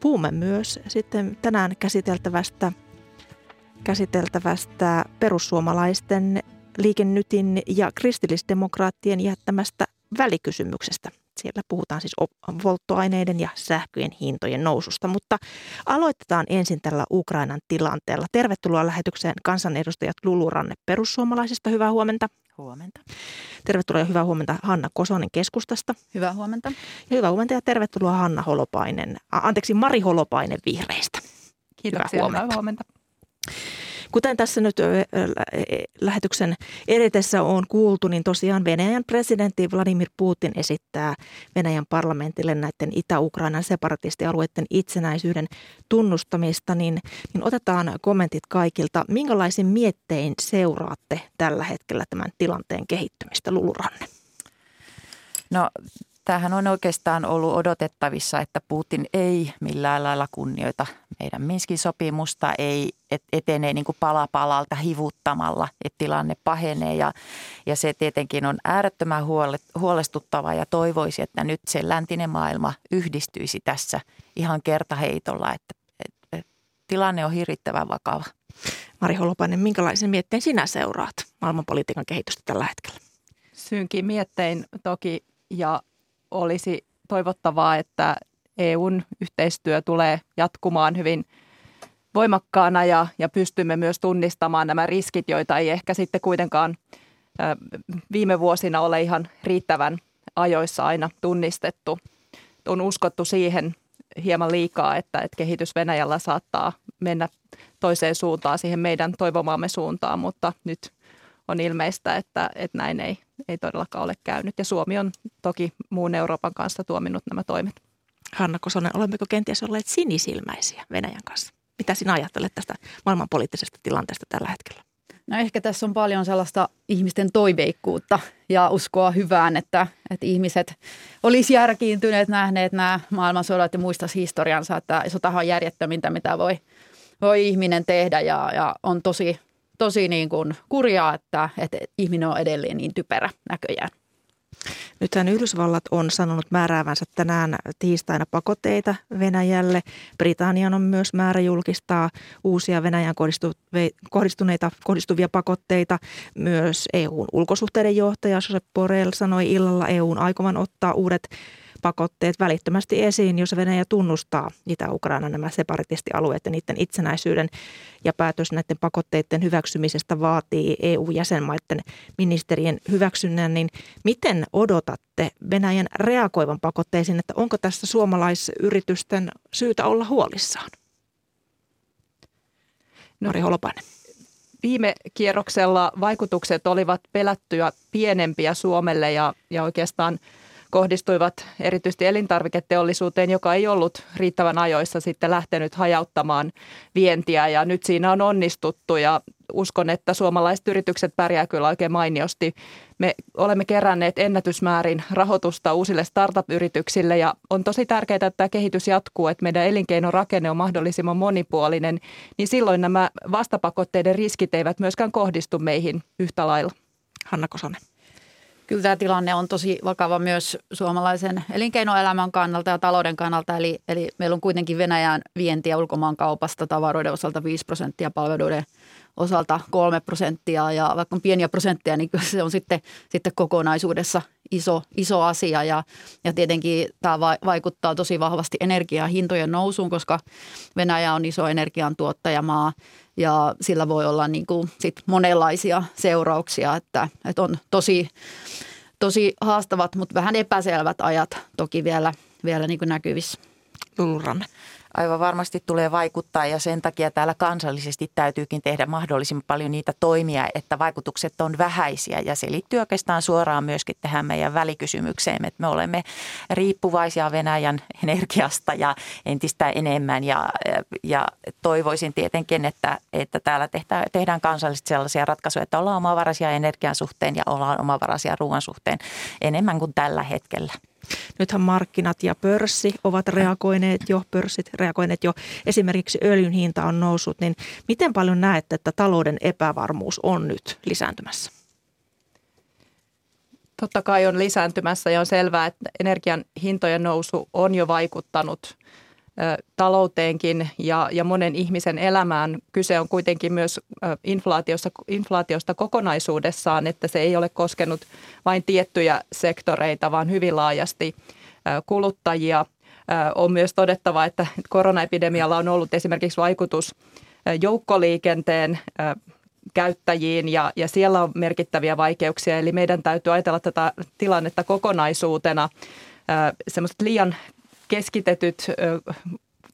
Puhumme myös sitten tänään käsiteltävästä, käsiteltävästä perussuomalaisten liikennytin ja kristillisdemokraattien jättämästä välikysymyksestä – siellä puhutaan siis polttoaineiden ja sähköjen hintojen noususta, mutta aloitetaan ensin tällä Ukrainan tilanteella. Tervetuloa lähetykseen kansanedustajat Lulu Ranne perussuomalaisista. Hyvää huomenta. Huomenta. Tervetuloa ja hyvää huomenta Hanna Kosonen keskustasta. Hyvää huomenta. Ja hyvää huomenta ja tervetuloa Hanna Holopainen, anteeksi Mari Holopainen vihreistä. Kiitoksia, hyvää huomenta. Hyvää huomenta. Kuten tässä nyt lähetyksen edetessä on kuultu, niin tosiaan Venäjän presidentti Vladimir Putin esittää Venäjän parlamentille näiden Itä-Ukrainan separatistialueiden itsenäisyyden tunnustamista, niin, niin otetaan kommentit kaikilta. Minkälaisin miettein seuraatte tällä hetkellä tämän tilanteen kehittymistä, Luluranne? No tämähän on oikeastaan ollut odotettavissa, että Putin ei millään lailla kunnioita meidän Minskin sopimusta, ei etenee niin kuin pala palalta hivuttamalla, että tilanne pahenee ja, ja se tietenkin on äärettömän huolestuttava ja toivoisi, että nyt se läntinen maailma yhdistyisi tässä ihan kertaheitolla, että, että, että tilanne on hirvittävän vakava. Mari Holopainen, minkälaisen mietteen sinä seuraat maailmanpolitiikan kehitystä tällä hetkellä? Synkin miettein toki ja olisi toivottavaa, että EUn yhteistyö tulee jatkumaan hyvin voimakkaana ja, ja pystymme myös tunnistamaan nämä riskit, joita ei ehkä sitten kuitenkaan viime vuosina ole ihan riittävän ajoissa aina tunnistettu. On uskottu siihen hieman liikaa, että, että kehitys Venäjällä saattaa mennä toiseen suuntaan, siihen meidän toivomaamme suuntaan, mutta nyt on ilmeistä, että, että näin ei, ei todellakaan ole käynyt. Ja Suomi on toki muun Euroopan kanssa tuominnut nämä toimet. Hanna Kosonen, olemmeko kenties olleet sinisilmäisiä Venäjän kanssa? Mitä sinä ajattelet tästä maailmanpoliittisesta tilanteesta tällä hetkellä? No ehkä tässä on paljon sellaista ihmisten toiveikkuutta ja uskoa hyvään, että, että ihmiset olisi järkiintyneet, nähneet nämä maailmansodat ja muistaisi historiansa, että sotahan on järjettömintä, mitä voi, voi ihminen tehdä ja, ja on tosi tosi niin kuin kurjaa, että, että ihminen on edelleen niin typerä näköjään. Nythän Yhdysvallat on sanonut määräävänsä tänään tiistaina pakotteita Venäjälle. Britannian on myös määrä julkistaa uusia Venäjän kohdistuneita, kohdistuvia pakotteita. Myös EUn ulkosuhteiden johtaja Josep Borrell sanoi illalla EUn aikovan ottaa uudet pakotteet välittömästi esiin, jos Venäjä tunnustaa Itä-Ukraina nämä separatistialueet ja niiden itsenäisyyden ja päätös näiden pakotteiden hyväksymisestä vaatii EU-jäsenmaiden ministerien hyväksynnän, niin miten odotatte Venäjän reagoivan pakotteisiin, että onko tässä suomalaisyritysten syytä olla huolissaan? No, Mari Holopainen. Viime kierroksella vaikutukset olivat pelättyä pienempiä Suomelle ja, ja oikeastaan – kohdistuivat erityisesti elintarviketeollisuuteen, joka ei ollut riittävän ajoissa sitten lähtenyt hajauttamaan vientiä ja nyt siinä on onnistuttu ja uskon, että suomalaiset yritykset pärjää kyllä oikein mainiosti. Me olemme keränneet ennätysmäärin rahoitusta uusille startup-yrityksille ja on tosi tärkeää, että tämä kehitys jatkuu, että meidän elinkeinorakenne on mahdollisimman monipuolinen, niin silloin nämä vastapakotteiden riskit eivät myöskään kohdistu meihin yhtä lailla. Hanna Kosonen. Kyllä tämä tilanne on tosi vakava myös suomalaisen elinkeinoelämän kannalta ja talouden kannalta. Eli, eli meillä on kuitenkin Venäjän vientiä ulkomaan kaupasta tavaroiden osalta 5 prosenttia, palveluiden osalta 3 prosenttia. Ja vaikka on pieniä prosentteja, niin se on sitten, sitten kokonaisuudessa iso, iso asia. Ja, ja tietenkin tämä vaikuttaa tosi vahvasti energiahintojen nousuun, koska Venäjä on iso energiantuottajamaa ja sillä voi olla niin kuin sit monenlaisia seurauksia, että, että on tosi, tosi haastavat, mutta vähän epäselvät ajat toki vielä, vielä niin kuin näkyvissä. Luluranne aivan varmasti tulee vaikuttaa ja sen takia täällä kansallisesti täytyykin tehdä mahdollisimman paljon niitä toimia, että vaikutukset on vähäisiä ja se liittyy oikeastaan suoraan myöskin tähän meidän välikysymykseen, että me olemme riippuvaisia Venäjän energiasta ja entistä enemmän ja, ja toivoisin tietenkin, että, että täällä tehdään, tehdään kansallisesti sellaisia ratkaisuja, että ollaan omavaraisia energian suhteen ja ollaan omavaraisia ruoan suhteen enemmän kuin tällä hetkellä. Nythän markkinat ja pörssi ovat reagoineet jo, pörssit reagoineet jo. Esimerkiksi öljyn hinta on noussut, niin miten paljon näette, että talouden epävarmuus on nyt lisääntymässä? Totta kai on lisääntymässä ja on selvää, että energian hintojen nousu on jo vaikuttanut talouteenkin ja, ja monen ihmisen elämään. Kyse on kuitenkin myös inflaatiosta, inflaatiosta kokonaisuudessaan, että se ei ole koskenut vain tiettyjä sektoreita, vaan hyvin laajasti kuluttajia. On myös todettava, että koronaepidemialla on ollut esimerkiksi vaikutus joukkoliikenteen käyttäjiin ja, ja siellä on merkittäviä vaikeuksia. Eli meidän täytyy ajatella tätä tilannetta kokonaisuutena. Semmoiset liian keskitetyt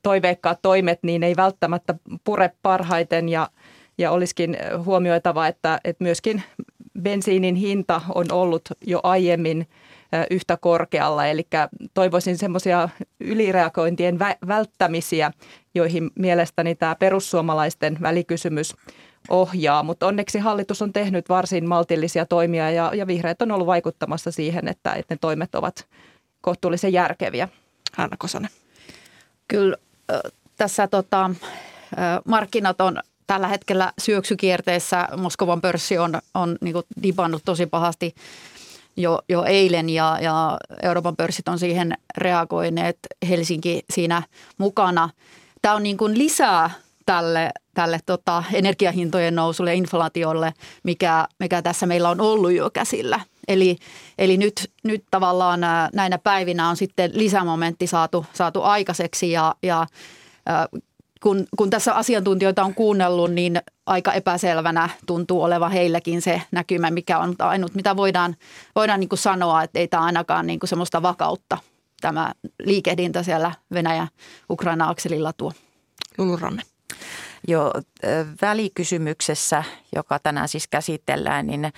toiveikkaat toimet niin ei välttämättä pure parhaiten ja, ja olisikin huomioitava, että, että myöskin bensiinin hinta on ollut jo aiemmin yhtä korkealla. Eli toivoisin semmoisia ylireagointien välttämisiä, joihin mielestäni tämä perussuomalaisten välikysymys ohjaa. Mutta onneksi hallitus on tehnyt varsin maltillisia toimia ja, ja vihreät on ollut vaikuttamassa siihen, että, että ne toimet ovat kohtuullisen järkeviä. Hanna Kosonen. Kyllä tässä tota, markkinat on tällä hetkellä syöksykierteessä. Moskovan pörssi on, on niin dipannut tosi pahasti jo, jo eilen ja, ja Euroopan pörssit on siihen reagoineet. Helsinki siinä mukana. Tämä on niin kuin lisää tälle, tälle tota energiahintojen nousulle ja inflaatiolle, mikä, mikä tässä meillä on ollut jo käsillä. Eli, eli nyt, nyt tavallaan näinä päivinä on sitten lisämomentti saatu, saatu aikaiseksi ja, ja kun, kun tässä asiantuntijoita on kuunnellut, niin aika epäselvänä tuntuu olevan heilläkin se näkymä, mikä on ainut, mitä voidaan, voidaan niin kuin sanoa, että ei tämä ainakaan niin kuin semmoista vakautta tämä liikehdintä siellä Venäjä-Ukraina-akselilla tuo. Lulu Ranne. Joo, välikysymyksessä, joka tänään siis käsitellään, niin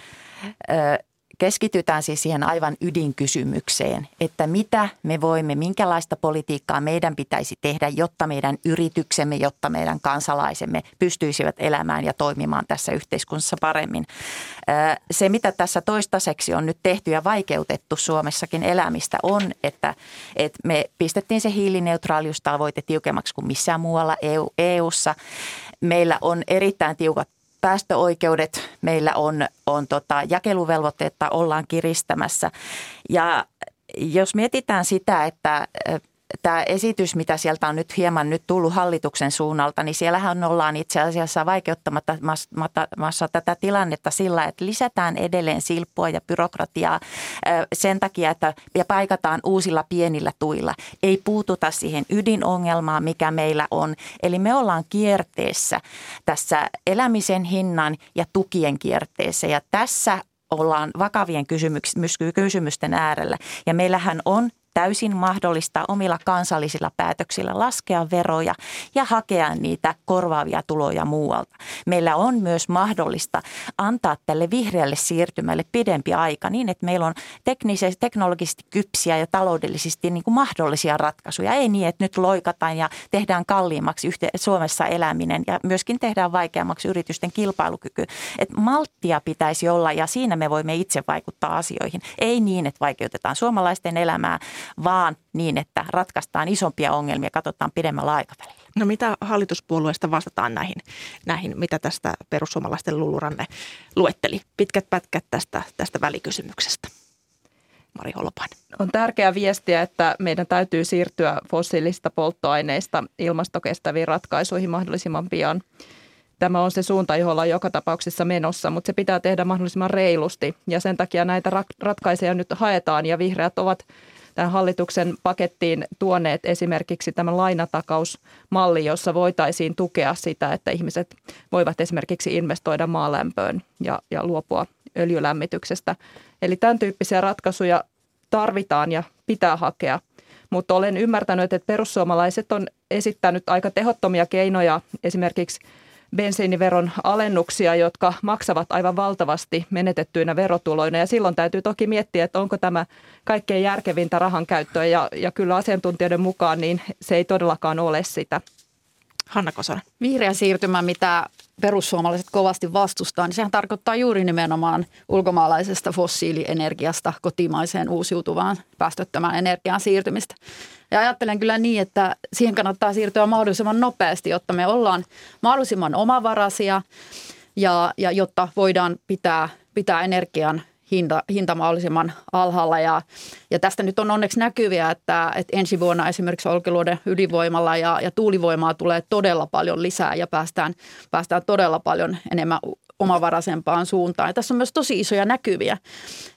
keskitytään siis siihen aivan ydinkysymykseen, että mitä me voimme, minkälaista politiikkaa meidän pitäisi tehdä, jotta meidän yrityksemme, jotta meidän kansalaisemme pystyisivät elämään ja toimimaan tässä yhteiskunnassa paremmin. Se, mitä tässä toistaiseksi on nyt tehty ja vaikeutettu Suomessakin elämistä on, että, että me pistettiin se hiilineutraaliustavoite tiukemmaksi kuin missään muualla EU, EUssa. Meillä on erittäin tiukat päästöoikeudet, meillä on, on tota, jakeluvelvoitteetta ollaan kiristämässä. Ja jos mietitään sitä, että tämä esitys, mitä sieltä on nyt hieman nyt tullut hallituksen suunnalta, niin siellähän ollaan itse asiassa vaikeuttamassa tätä tilannetta sillä, että lisätään edelleen silppua ja byrokratiaa sen takia, että ja paikataan uusilla pienillä tuilla. Ei puututa siihen ydinongelmaan, mikä meillä on. Eli me ollaan kierteessä tässä elämisen hinnan ja tukien kierteessä ja tässä ollaan vakavien kysymysten äärellä. Ja meillähän on täysin mahdollista omilla kansallisilla päätöksillä laskea veroja ja hakea niitä korvaavia tuloja muualta. Meillä on myös mahdollista antaa tälle vihreälle siirtymälle pidempi aika niin, että meillä on teknisesti, teknologisesti kypsiä ja taloudellisesti niin kuin mahdollisia ratkaisuja. Ei niin, että nyt loikataan ja tehdään kalliimmaksi Suomessa eläminen ja myöskin tehdään vaikeammaksi yritysten kilpailukyky. Et malttia pitäisi olla ja siinä me voimme itse vaikuttaa asioihin. Ei niin, että vaikeutetaan suomalaisten elämää, vaan niin, että ratkaistaan isompia ongelmia, katsotaan pidemmällä aikavälillä. No mitä hallituspuolueesta vastataan näihin, näihin mitä tästä perussuomalaisten luluranne luetteli? Pitkät pätkät tästä, tästä välikysymyksestä. Mari Holopainen. On tärkeää viestiä, että meidän täytyy siirtyä fossiilista polttoaineista ilmastokestäviin ratkaisuihin mahdollisimman pian. Tämä on se suunta, johon ollaan joka tapauksessa menossa, mutta se pitää tehdä mahdollisimman reilusti. Ja sen takia näitä ratkaisuja nyt haetaan ja vihreät ovat tähän hallituksen pakettiin tuoneet esimerkiksi tämän lainatakausmalli, jossa voitaisiin tukea sitä, että ihmiset voivat esimerkiksi investoida maalämpöön ja, ja luopua öljylämmityksestä. Eli tämän tyyppisiä ratkaisuja tarvitaan ja pitää hakea. Mutta olen ymmärtänyt, että perussuomalaiset on esittänyt aika tehottomia keinoja esimerkiksi – bensiiniveron alennuksia, jotka maksavat aivan valtavasti menetettyinä verotuloina. Ja silloin täytyy toki miettiä, että onko tämä kaikkein järkevintä rahan käyttöä. Ja, ja kyllä asiantuntijoiden mukaan niin se ei todellakaan ole sitä. Hanna Kosonen. Vihreä siirtymä, mitä perussuomalaiset kovasti vastustaa, niin sehän tarkoittaa juuri nimenomaan ulkomaalaisesta fossiilienergiasta kotimaiseen uusiutuvaan päästöttömään energiaan siirtymistä. Ja ajattelen kyllä niin, että siihen kannattaa siirtyä mahdollisimman nopeasti, jotta me ollaan mahdollisimman omavaraisia ja, ja jotta voidaan pitää, pitää energian hinta, hinta mahdollisimman alhaalla. Ja, ja tästä nyt on onneksi näkyviä, että, että ensi vuonna esimerkiksi Olkiluoden ydinvoimalla ja, ja tuulivoimaa tulee todella paljon lisää ja päästään, päästään todella paljon enemmän omavaraisempaan suuntaan. Ja tässä on myös tosi isoja näkyviä.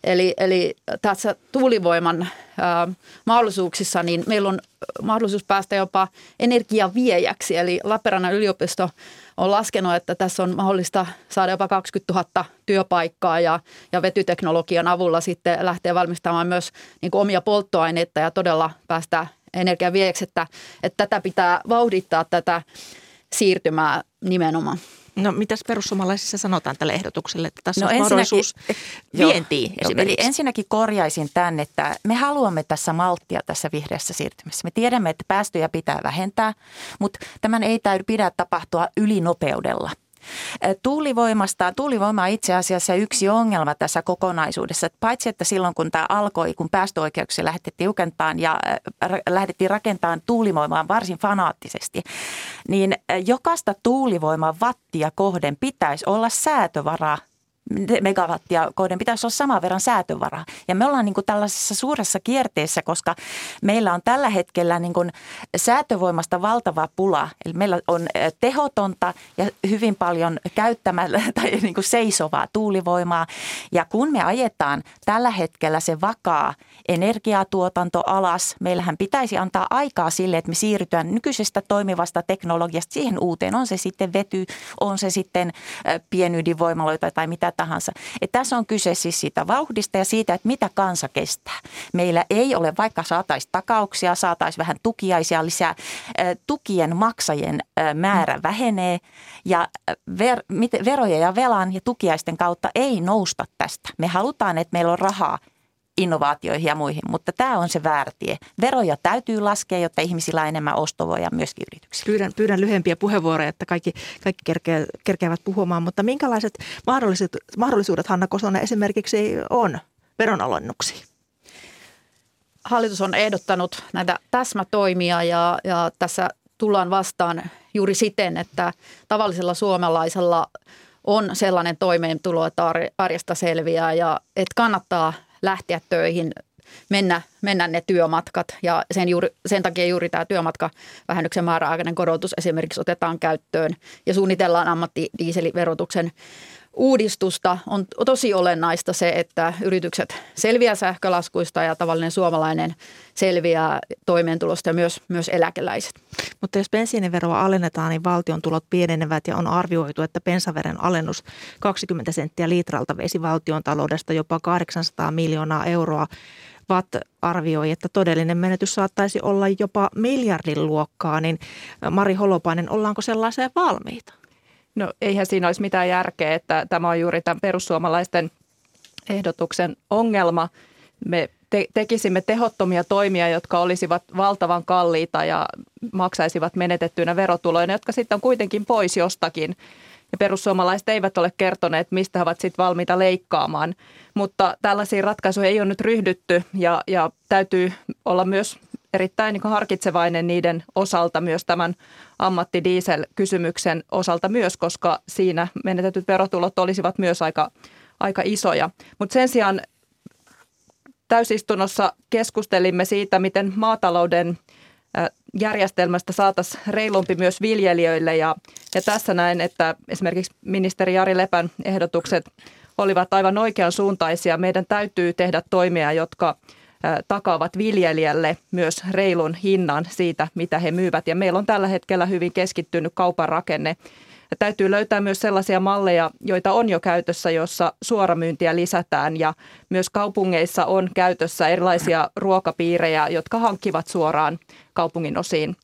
Eli, eli tässä tuulivoiman ää, mahdollisuuksissa, niin meillä on mahdollisuus päästä jopa energiaviejäksi. Eli Lappeenrannan yliopisto on laskenut, että tässä on mahdollista saada jopa 20 000 työpaikkaa ja, ja vetyteknologian avulla sitten lähtee valmistamaan myös niin kuin omia polttoaineita ja todella päästä energiaviejäksi, että, että tätä pitää vauhdittaa tätä siirtymää nimenomaan. No mitäs perussuomalaisissa sanotaan tälle ehdotukselle, että tässä no, on mahdollisuus vientiin esimerkiksi? Eli ensinnäkin korjaisin tämän, että me haluamme tässä malttia tässä vihreässä siirtymässä. Me tiedämme, että päästöjä pitää vähentää, mutta tämän ei täydy pidä tapahtua ylinopeudella. Tuulivoimasta, tuulivoima on itse asiassa yksi ongelma tässä kokonaisuudessa. Paitsi että silloin kun tämä alkoi, kun päästöoikeuksia lähdettiin tiukentamaan ja lähdettiin rakentamaan tuulivoimaa varsin fanaattisesti, niin jokaista tuulivoiman wattia kohden pitäisi olla säätövaraa megawattia kohden pitäisi olla saman verran säätövaraa. Ja me ollaan niin kuin tällaisessa suuressa kierteessä, koska meillä on tällä hetkellä niin kuin säätövoimasta valtava pula. Eli meillä on tehotonta ja hyvin paljon käyttämällä tai niin kuin seisovaa tuulivoimaa. Ja kun me ajetaan tällä hetkellä se vakaa energiatuotanto alas, meillähän pitäisi antaa aikaa sille, että me siirrytään nykyisestä toimivasta teknologiasta siihen uuteen. On se sitten vety, on se sitten pienydinvoimaloita tai mitä tahansa. Et tässä on kyse siis siitä vauhdista ja siitä, että mitä kansa kestää. Meillä ei ole, vaikka saataisiin takauksia, saataisiin vähän tukiaisia lisää, tukien maksajien määrä vähenee ja ver, veroja ja velan ja tukiaisten kautta ei nousta tästä. Me halutaan, että meillä on rahaa innovaatioihin ja muihin, mutta tämä on se väärä tie. Veroja täytyy laskea, jotta ihmisillä on enemmän ostovoja myöskin yrityksillä. Pyydän, pyydän lyhyempiä puheenvuoroja, että kaikki, kaikki kerkeä, kerkeävät puhumaan, mutta minkälaiset mahdollisuudet, mahdollisuudet Hanna Kosonen esimerkiksi on veronalennuksiin? Hallitus on ehdottanut näitä täsmätoimia ja, ja tässä tullaan vastaan juuri siten, että tavallisella suomalaisella on sellainen toimeentulo, että arjesta selviää ja että kannattaa lähteä töihin, mennä, mennä ne työmatkat. Ja sen, juuri, sen takia juuri tämä työmatkavähennyksen määräaikainen korotus esimerkiksi otetaan käyttöön ja suunnitellaan ammattidiiseliverotuksen uudistusta. On tosi olennaista se, että yritykset selviää sähkölaskuista ja tavallinen suomalainen selviää toimeentulosta ja myös, myös eläkeläiset. Mutta jos bensiiniveroa alennetaan, niin valtion tulot pienenevät ja on arvioitu, että bensaveren alennus 20 senttiä litralta veisi valtion taloudesta jopa 800 miljoonaa euroa. VAT arvioi, että todellinen menetys saattaisi olla jopa miljardin luokkaa, niin Mari Holopainen, ollaanko sellaiseen valmiita? No eihän siinä olisi mitään järkeä, että tämä on juuri tämän perussuomalaisten ehdotuksen ongelma. Me te- tekisimme tehottomia toimia, jotka olisivat valtavan kalliita ja maksaisivat menetettyinä verotuloina, jotka sitten on kuitenkin pois jostakin. Ja perussuomalaiset eivät ole kertoneet, mistä he ovat sitten valmiita leikkaamaan. Mutta tällaisiin ratkaisuihin ei ole nyt ryhdytty ja, ja täytyy olla myös erittäin niin harkitsevainen niiden osalta myös tämän ammattidiesel-kysymyksen osalta myös, koska siinä menetetyt verotulot olisivat myös aika, aika isoja. Mutta sen sijaan täysistunnossa keskustelimme siitä, miten maatalouden järjestelmästä saataisiin reilumpi myös viljelijöille ja, ja tässä näin, että esimerkiksi ministeri Jari Lepän ehdotukset olivat aivan oikean suuntaisia. Meidän täytyy tehdä toimia, jotka takaavat viljelijälle myös reilun hinnan siitä, mitä he myyvät. Ja meillä on tällä hetkellä hyvin keskittynyt kaupan rakenne. Ja täytyy löytää myös sellaisia malleja, joita on jo käytössä, jossa suoramyyntiä lisätään ja myös kaupungeissa on käytössä erilaisia ruokapiirejä, jotka hankkivat suoraan kaupungin osiin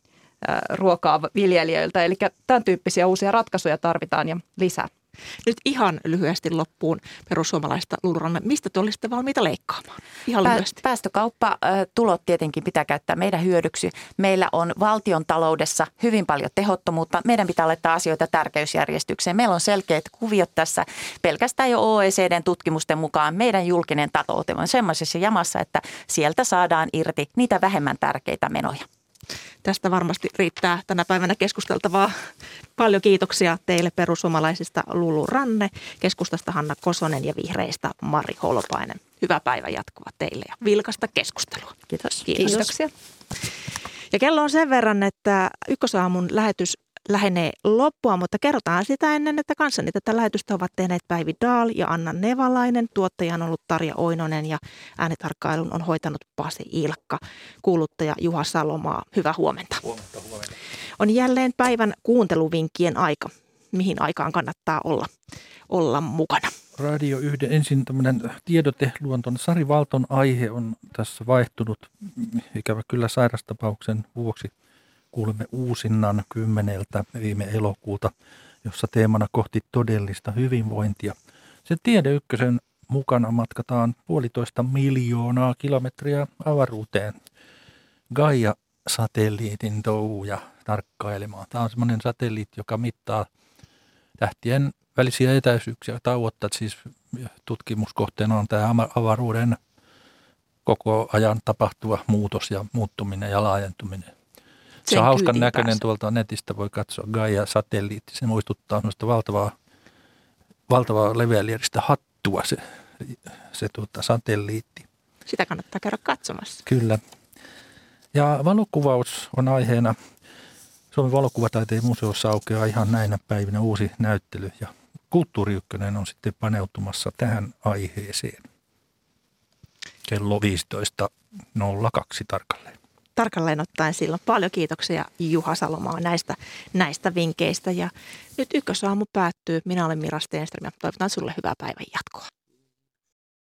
ruokaa viljelijöiltä. Eli tämän tyyppisiä uusia ratkaisuja tarvitaan ja lisää. Nyt ihan lyhyesti loppuun perussuomalaista Luluranne. Mistä te olisitte valmiita leikkaamaan? Ihan lyhyesti. Päästökauppatulot tietenkin pitää käyttää meidän hyödyksi. Meillä on valtion taloudessa hyvin paljon tehottomuutta. Meidän pitää laittaa asioita tärkeysjärjestykseen. Meillä on selkeät kuviot tässä. Pelkästään jo OECDn tutkimusten mukaan meidän julkinen taloute on semmoisessa jamassa, että sieltä saadaan irti niitä vähemmän tärkeitä menoja. Tästä varmasti riittää tänä päivänä keskusteltavaa. Paljon kiitoksia teille perussuomalaisista Lulu Ranne, keskustasta Hanna Kosonen ja vihreistä Mari Holopainen. Hyvää päivän jatkoa teille ja vilkasta keskustelua. Kiitos. Kiitos. Kiitoksia. Ja kello on sen verran, että Ykkösaamun lähetys lähenee loppua, mutta kerrotaan sitä ennen, että kanssani tätä lähetystä ovat tehneet Päivi Daal ja Anna Nevalainen. Tuottaja on ollut Tarja Oinonen ja äänitarkkailun on hoitanut Pasi Ilkka. Kuuluttaja Juha Salomaa, hyvää huomenta. Huomenta, huomenta. On jälleen päivän kuunteluvinkkien aika. Mihin aikaan kannattaa olla, olla mukana? Radio 1, ensin tämmöinen tiedoteluonton. Sari Valton aihe on tässä vaihtunut ikävä kyllä sairastapauksen vuoksi – kuulemme uusinnan kymmeneltä viime elokuuta, jossa teemana kohti todellista hyvinvointia. Sen Tiede Ykkösen mukana matkataan puolitoista miljoonaa kilometriä avaruuteen Gaia-satelliitin touhuja tarkkailemaan. Tämä on semmoinen satelliitti, joka mittaa tähtien välisiä etäisyyksiä tauottaa. Siis tutkimuskohteena on tämä avaruuden koko ajan tapahtuva muutos ja muuttuminen ja laajentuminen. Se on hauskan näköinen päässä. tuolta netistä, voi katsoa Gaia-satelliitti. Se muistuttaa sellaista valtavaa, valtavaa leveälieristä hattua se, se tuota, satelliitti. Sitä kannattaa käydä katsomassa. Kyllä. Ja valokuvaus on aiheena. Suomen valokuvataiteen museossa aukeaa ihan näinä päivinä uusi näyttely ja Kulttuuri Ykkönen on sitten paneutumassa tähän aiheeseen. Kello 15.02 tarkalleen. Tarkalleen ottaen silloin. Paljon kiitoksia Juha Salomaa näistä, näistä vinkkeistä. Ja nyt ykkösaamu päättyy. Minä olen Mira Stenström ja toivotan sulle hyvää päivän jatkoa.